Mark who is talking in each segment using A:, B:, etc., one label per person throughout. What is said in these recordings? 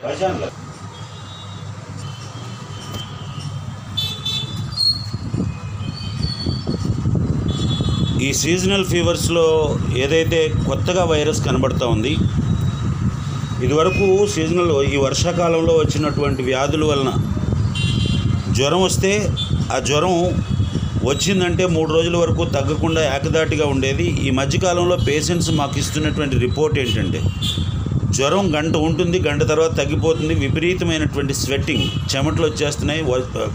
A: ఈ సీజనల్ ఫీవర్స్లో ఏదైతే కొత్తగా వైరస్ కనబడుతూ ఉంది ఇదివరకు సీజనల్ ఈ వర్షాకాలంలో వచ్చినటువంటి వ్యాధుల వలన జ్వరం వస్తే ఆ జ్వరం వచ్చిందంటే మూడు రోజుల వరకు తగ్గకుండా ఏకదాటిగా ఉండేది. ఈ మధ్యకాలంలో పేషెంట్స్ మాకు ఇస్తున్నటువంటి రిపోర్ట్ ఏంటంటే జ్వరం గంట ఉంటుంది గంట తర్వాత తగ్గిపోతుంది. విపరీతమైనటువంటి స్వెట్టింగ్ చెమటలు వచ్చేస్తున్నాయి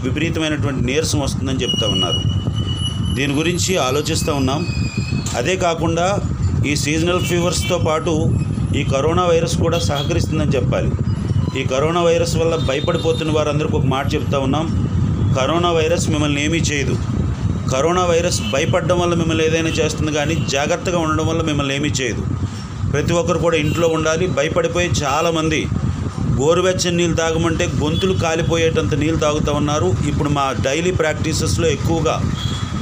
A: విపరీతమైనటువంటి నీరసం వస్తుందని చెప్తా ఉన్నారు. దీని గురించి ఆలోచిస్తూ ఉన్నాం. అదే కాకుండా ఈ సీజనల్ ఫీవర్స్తో పాటు ఈ కరోనా వైరస్ కూడా సహకరిస్తుందని చెప్పాలి. ఈ కరోనా వైరస్ వల్ల భయపడిపోతున్న వారందరికీ ఒక మాట చెప్తా ఉన్నాం. కరోనా వైరస్ మిమ్మల్ని ఏమీ చేయదు. కరోనా వైరస్ భయపడడం వల్ల మిమ్మల్ని ఏదైనా చేస్తుంది కానీ జాగ్రత్తగా ఉండడం వల్ల మిమ్మల్ని ఏమీ చేయదు. ప్రతి ఒక్కరు కూడా ఇంట్లో ఉండాలి. భయపడిపోయి చాలామంది గోరువెచ్చని నీళ్ళు తాగమంటే గొంతులు కాలిపోయేటంత నీళ్ళు తాగుతూ ఉన్నారు. ఇప్పుడు మా డైలీ ప్రాక్టీసెస్లో ఎక్కువగా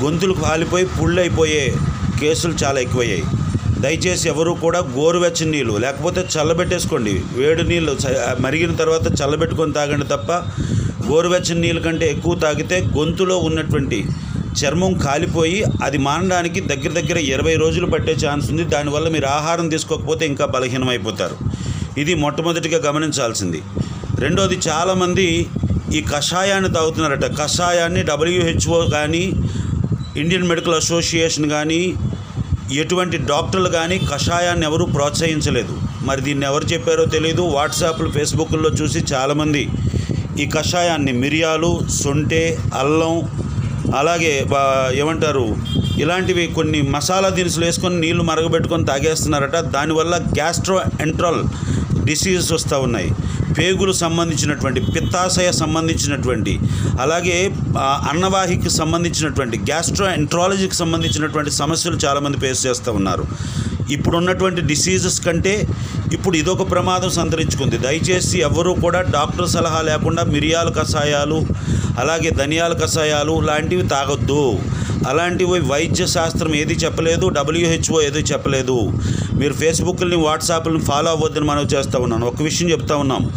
A: గొంతులు కాలిపోయి పుళ్ళైపోయే కేసులు చాలా ఎక్కువయ్యాయి. దయచేసి ఎవరు కూడా గోరువెచ్చని నీళ్ళు లేకపోతే చల్లబెట్టేసుకోండి. వేడి నీళ్ళు మరిగిన తర్వాత చల్లబెట్టుకొని తాగండి తప్ప గోరువెచ్చని నీళ్ళ కంటే ఎక్కువ తాగితే గొంతులో ఉన్నటువంటి చర్మం కాలిపోయి అది మానడానికి దగ్గర దగ్గర ఇరవై రోజులు పట్టే ఛాన్స్ ఉంది. దానివల్ల మీరు ఆహారం తీసుకోకపోతే ఇంకా బలహీనమైపోతారు. ఇది మొట్టమొదటిగా గమనించాల్సింది. రెండోది చాలామంది ఈ కషాయాన్ని తాగుతున్నారట. కషాయాన్ని డబ్ల్యూహెచ్ఓ కానీ ఇండియన్ మెడికల్ అసోసియేషన్ కానీ ఎటువంటి డాక్టర్లు కానీ కషాయాన్ని ఎవరూ ప్రోత్సహించలేదు. మరి దీన్ని ఎవరు చెప్పారో తెలియదు వాట్సాప్లు ఫేస్బుక్లో చూసి చాలామంది ఈ కషాయాన్ని మిరియాలు సొంటె అల్లం అలాగే ఏమంటారు ఇలాంటివి కొన్ని మసాలా దినుసులు వేసుకొని నీళ్ళు మరగబెట్టుకొని తాగేస్తున్నారట. దానివల్ల గ్యాస్ట్రో ఎంట్రల్ డిసీజెస్ వస్తూ ఉన్నాయి. పేగులు సంబంధించినటువంటి పిత్తాశయ సంబంధించినటువంటి అలాగే అన్నవాహికి సంబంధించినటువంటి గ్యాస్ట్రో ఎంట్రాలజీకి సంబంధించినటువంటి సమస్యలు చాలామంది ఫేస్ చేస్తూ ఉన్నారు. ఇప్పుడున్నటువంటి డిసీజెస్ కంటే ఇప్పుడు ఇదొక ప్రమాదం సంతరించుకుంది. దయచేసి ఎవరూ కూడా డాక్టర్ సలహా లేకుండా మిరియాల కషాయాలు అలాగే ధనియాల కషాయాలు లాంటివి తాగొద్దు. అలాంటివి వైద్య శాస్త్రం ఏది చెప్పలేదు డబ్ల్యూహెచ్ఓ ఏది చెప్పలేదు. మీరు ఫేస్బుక్ని వాట్సాప్ని ఫాలో అవ్వద్దని మనం చేస్తూ ఉన్నాను ఒక విషయం చెప్తా ఉన్నాం.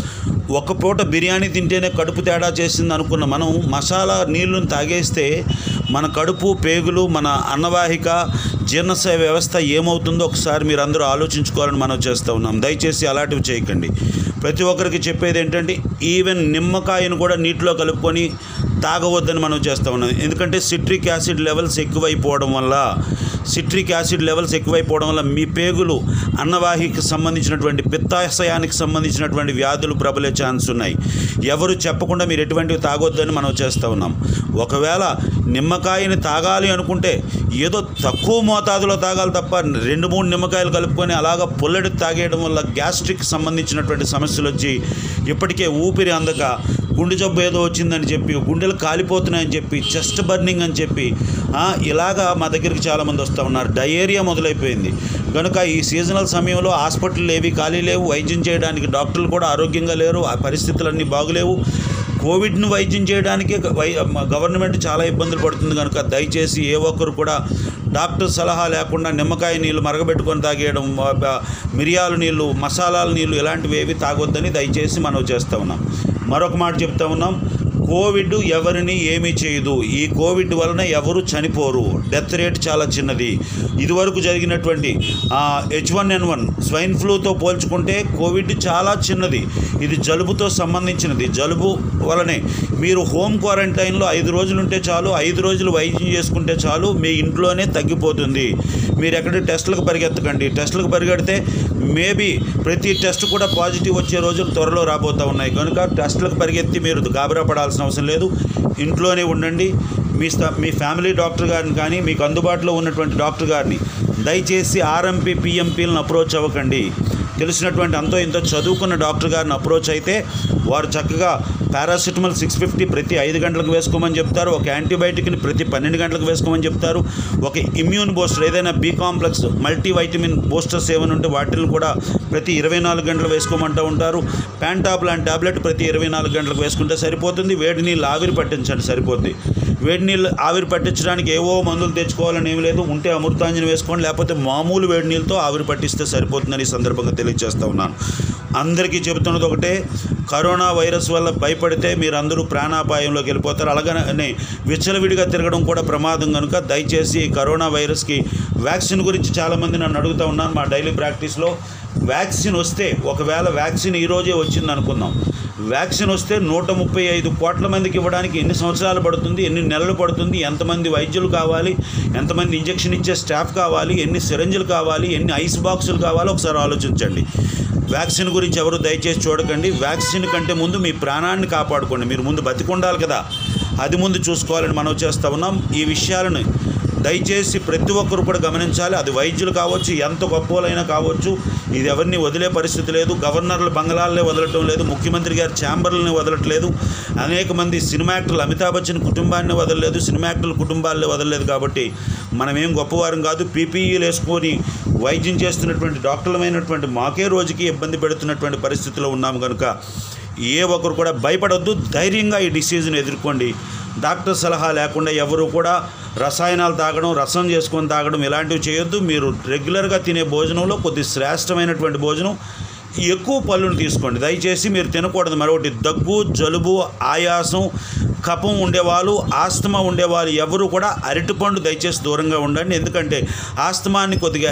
A: ఒక పూట బిర్యానీ తింటేనే కడుపు తేడా చేసింది అనుకున్న మనం మసాలా నీళ్ళను తాగేస్తే మన కడుపు పేగులు మన అన్నవాహిక జీర్ణశయ వ్యవస్థ ఏమవుతుందో ఒకసారి మీరు అందరూ ఆలోచించుకోవాలని మనం చేస్తూ ఉన్నాం. దయచేసి అలాంటివి చేయకండి. ప్రతి ఒక్కరికి చెప్పేది ఏంటంటే ఈవెన్ నిమ్మకాయను కూడా నీటిలో కలుపుకొని తాగవద్దని మనం చేస్తూ ఉన్నాం. ఎందుకంటే సిట్రిక్ యాసిడ్ లెవెల్స్ ఎక్కువైపోవడం వల్ల సిట్రిక్ యాసిడ్ లెవెల్స్ ఎక్కువైపోవడం వల్ల మీ పేగులు అన్నవాహికి సంబంధించినటువంటి పిత్తాశయానికి సంబంధించినటువంటి వ్యాధులు ప్రబలే ఛాన్స్ ఉన్నాయి. ఎవరు చెప్పకుండా మీరు ఎటువంటివి తాగొద్దని మనం చేస్తూ ఉన్నాం. ఒకవేళ నిమ్మకాయని తాగాలి అనుకుంటే ఏదో తక్కువ మోతాదులో తాగాలి తప్ప రెండు మూడు నిమ్మకాయలు కలుపుకొని అలాగ పుల్లడి తాగేయడం వల్ల గ్యాస్ట్రిక్ సంబంధించినటువంటి సమస్యలు వచ్చి ఇప్పటికే ఊపిరి అందక గుండె జబ్బు ఏదో వచ్చిందని చెప్పి గుండెలు కాలిపోతున్నాయని చెప్పి చెస్ట్ బర్నింగ్ అని చెప్పి ఇలాగా మా దగ్గరికి చాలామంది వస్తూ ఉన్నారు. డయేరియా మొదలైపోయింది. కనుక ఈ సీజనల్ సమయంలో హాస్పిటల్ ఏవి ఖాళీ లేవు. వైద్యం చేయడానికి డాక్టర్లు కూడా ఆరోగ్యంగా లేరు. ఆ పరిస్థితులన్నీ బాగులేవు. కోవిడ్ను వైద్యం చేయడానికి వై గవర్నమెంట్ చాలా ఇబ్బందులు పడుతుంది కనుక దయచేసి ఏ ఒక్కరు కూడా డాక్టర్ సలహా లేకుండా నిమ్మకాయ నీళ్ళు మరగబెట్టుకొని తాగేయడం మిరియాలు మిరియాల నీళ్ళు మసాలాల నీళ్ళు ఇలాంటివి ఏవి తాగొద్దని దయచేసి మనం చేస్తూ ఉన్నాం. మరొక మాట చెప్తా ఉన్నాం. కోవిడ్ ఎవరిని ఏమీ చేయదు. ఈ కోవిడ్ వలన ఎవరు చనిపోరు. డెత్ రేట్ చాలా చిన్నది. ఇదివరకు జరిగినటువంటి H one N one swine ఫ్లూతో పోల్చుకుంటే కోవిడ్ చాలా చిన్నది. ఇది జలుబుతో సంబంధించినది. జలుబు వలనే మీరు హోమ్ క్వారంటైన్లో ఐదు రోజులు ఉంటే చాలు ఐదు రోజులు వైద్యం చేసుకుంటే చాలు మీ ఇంట్లోనే తగ్గిపోతుంది. మీరు ఎక్కడ టెస్టులకు పరిగెత్తకండి. టెస్టులకు పరిగెడితే మేబీ ప్రతి టెస్ట్ కూడా పాజిటివ్ వచ్చే రోజులు త్వరలో రాబోతూ ఉన్నాయి. కనుక టెస్టులకు పరిగెత్తి మీరు గాబరా వెళ్ళాల్సిన అవసరం లేదు. ఇంట్లోనే ఉండండి. మీ మీ ఫ్యామిలీ డాక్టర్ గారిని కానీ మీకు అందుబాటులో ఉన్నటువంటి డాక్టర్ గారిని దయచేసి ఆర్ఎంపీ పిఎంపీలను అప్రోచ్ అవ్వకండి. తెలిసినటువంటి అంతో ఇంతో చదువుకున్న డాక్టర్ గారిని అప్రోచ్ అయితే వారు చక్కగా పారాసిటమాల్ సిక్స్ ఫిఫ్టీ ప్రతి ఐదు గంటలకు వేసుకోమని చెప్తారు ఒక యాంటీబయాటిక్ని ప్రతి పన్నెండు గంటలకు వేసుకోమని చెప్తారు ఒక ఇమ్యూన్ బూస్టర్ ఏదైనా B complex multi vitamin boosters ఏమైనా ఉంటే వాటిని కూడా ప్రతి ఇరవై నాలుగు గంటలు వేసుకోమంటూ ఉంటారు. ప్యాంటాప్ లాంటి టాబ్లెట్ ప్రతి ఇరవై నాలుగు గంటలకు వేసుకుంటే సరిపోతుంది వేడి నీళ్ళు ఆవిరి పట్టించండి సరిపోతుంది వేడి నీళ్ళు ఆవిరి పట్టించడానికి ఏవో మందులు తెచ్చుకోవాలని ఏమి లేదు. ఉంటే అమృతాంజనం వేసుకోండి లేకపోతే మామూలు వేడి నీళ్ళతో ఆవిరి పట్టిస్తే సరిపోతుందని ఈ సందర్భంగా తెలియజేస్తూ ఉన్నాను. అందరికీ చెబుతున్నది ఒకటే కరోనా వైరస్ వల్ల భయపడితే మీరందరూ ప్రాణాపాయంలోకి వెళ్ళిపోతారు. అలాగనే విచ్చలవిడిగా తిరగడం కూడా ప్రమాదం కనుక దయచేసి కరోనా వైరస్కి వ్యాక్సిన్ గురించి చాలామంది నన్ను అడుగుతూ ఉన్నాను మా డైలీ ప్రాక్టీస్లో. వ్యాక్సిన్ వస్తే ఒకవేళ వ్యాక్సిన్ ఈరోజే వచ్చింది అనుకుందాం వ్యాక్సిన్ వస్తే నూట ముప్పై ఐదు కోట్ల మందికి ఇవ్వడానికి ఎన్ని సంవత్సరాలు పడుతుంది ఎన్ని నెలలు పడుతుంది ఎంతమంది వైద్యులు కావాలి ఎంతమంది ఇంజెక్షన్ ఇచ్చే స్టాఫ్ కావాలి ఎన్ని సిరంజులు కావాలి ఎన్ని ఐస్ బాక్సులు కావాలో ఒకసారి ఆలోచించండి. వ్యాక్సిన్ గురించి ఎవరు దయచేసి చూడకండి. వ్యాక్సిన్ కంటే ముందు మీ ప్రాణాన్ని కాపాడుకోండి. మీరు ముందు బతికుండాలి కదా. అది ముందు చూసుకోవాలని మనం చేస్తూ ఉన్నాం. ఈ విషయాలను దయచేసి ప్రతి ఒక్కరు కూడా గమనించాలి. అది వైద్యులు కావచ్చు ఎంత గొప్పలైనా కావచ్చు ఇది ఎవరిని వదిలే పరిస్థితి లేదు. గవర్నర్ల బంగళాలనే వదలటం లేదు ముఖ్యమంత్రి గారి ఛాంబర్లని వదలట్లేదు. అనేక మంది సినిమా యాక్టర్లు అమితాబ్ బచ్చన్ కుటుంబాన్ని వదలలేదు సినిమా యాక్టర్ల కుటుంబాలనే వదలలేదు కాబట్టి మనమేం గొప్పవారం కాదు. పీపీఈలు వేసుకొని వైద్యం చేస్తున్నటువంటి డాక్టర్లమైనటువంటి మాకే రోజుకి ఇబ్బంది పెడుతున్నటువంటి పరిస్థితిలో ఉన్నాము కనుక ఏ ఒక్కరు కూడా భయపడొద్దు. ధైర్యంగా ఈ డిసీజ్ని ఎదుర్కోండి. డాక్టర్ సలహా లేకుండా ఎవరు కూడా రసాయనాలు తాగడం రసం చేసుకొని తాగడం ఇలాంటివి చేయొద్దు. మీరు రెగ్యులర్గా తినే భోజనంలో కొద్ది శ్రేష్టమైనటువంటి భోజనం ఎక్కువ పళ్ళును తీసుకోండి. దయచేసి మీరు తినకూడదు. మరొకటి దగ్గు జలుబు ఆయాసం కపం ఉండేవాళ్ళు ఆస్తమా ఉండేవాళ్ళు ఎవరు కూడా అరటిపండు దయచేసి దూరంగా ఉండండి. ఎందుకంటే ఆస్తమాన్ని కొద్దిగా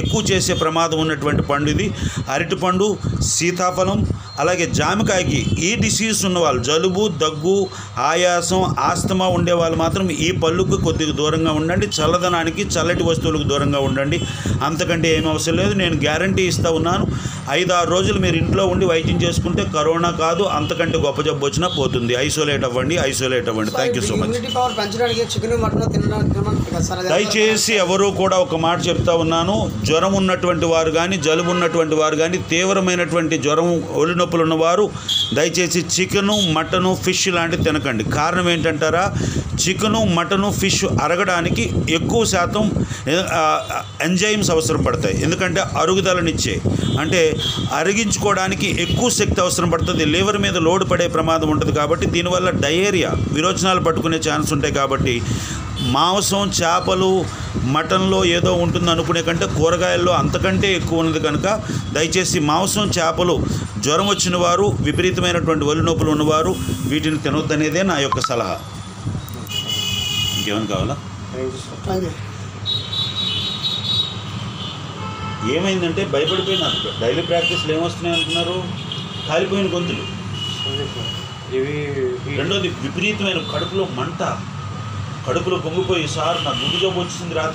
A: ఎక్కువ చేసే ప్రమాదం ఉన్నటువంటి పండు ఇది. అరటిపండు సీతాఫలం అలాగే జామకాయకి ఈ డిసీజ్ ఉన్నవాళ్ళు జలుబు దగ్గు ఆయాసం ఆస్తమా ఉండేవాళ్ళు మాత్రం ఈ పళ్ళుకు కొద్దిగా దూరంగా ఉండండి. చల్లదనానికి చల్లటి వస్తువులకు దూరంగా ఉండండి. అంతకంటే ఏం అవసరం లేదు. నేను గ్యారంటీ ఇస్తూ ఉన్నాను. ఐదు ఆరు రోజులు మీరు ఇంట్లో ఉండి వైద్యం చేసుకుంటే కరోనా కాదు అంతకంటే గొప్ప జబ్బు వచ్చినా పోతుంది. ఐసోలేట్ అవ్వండి ఐసోలేట్ అవ్వండి. థ్యాంక్ యూ సో మచ్ దయచేసి ఎవరు కూడా ఒక మాట చెప్తా ఉన్నాను. జ్వరం ఉన్నటువంటి వారు కానీ జలుబు ఉన్నటువంటి వారు కానీ తీవ్రమైనటువంటి జ్వరం ఒళ్ళు నొప్పులు ఉన్నవారు దయచేసి చికెను మటను ఫిష్ లాంటివి తినకండి. కారణం ఏంటంటారా? చికెను మటను ఫిష్ అరగడానికి ఎక్కువ శాతం ఎంజైమ్స్ అవసరం పడతాయి. ఎందుకంటే అరుగుదలనిచ్చే. అంటే అరిగించుకోవడానికి ఎక్కువ శక్తి అవసరం పడుతుంది. లివర్ మీద లోడ్ పడే ప్రమాదం ఉంటుంది కాబట్టి దీనివల్ల డయేరియా విరోచనాలు పట్టుకునే ఛాన్స్ ఉంటాయి కాబట్టి మాంసం చేపలు మటన్లో ఏదో ఉంటుంది అనుకునే కంటే కూరగాయల్లో అంతకంటే ఎక్కువ ఉన్నది కనుక దయచేసి మాంసం చేపలు జ్వరం వచ్చిన వారు విపరీతమైనటువంటి ఒళ్ళు నొప్పులు ఉన్నవారు వీటిని తినొద్దనేదే నా యొక్క సలహా. ఇంకేమైనా కావాలా. ఏమైందంటే భయపడిపోయినారు డైలీ ప్రాక్టీస్లు ఏమొస్తున్నాయి అనుకున్నారు కాలిపోయిన గొంతులు.
B: ఇవి
A: రెండోది విపరీతమైన కడుపులో మంట. కడుపులో పొంగిపోయి సార్ నా గుండె జబ్బు వచ్చింది రాత్రి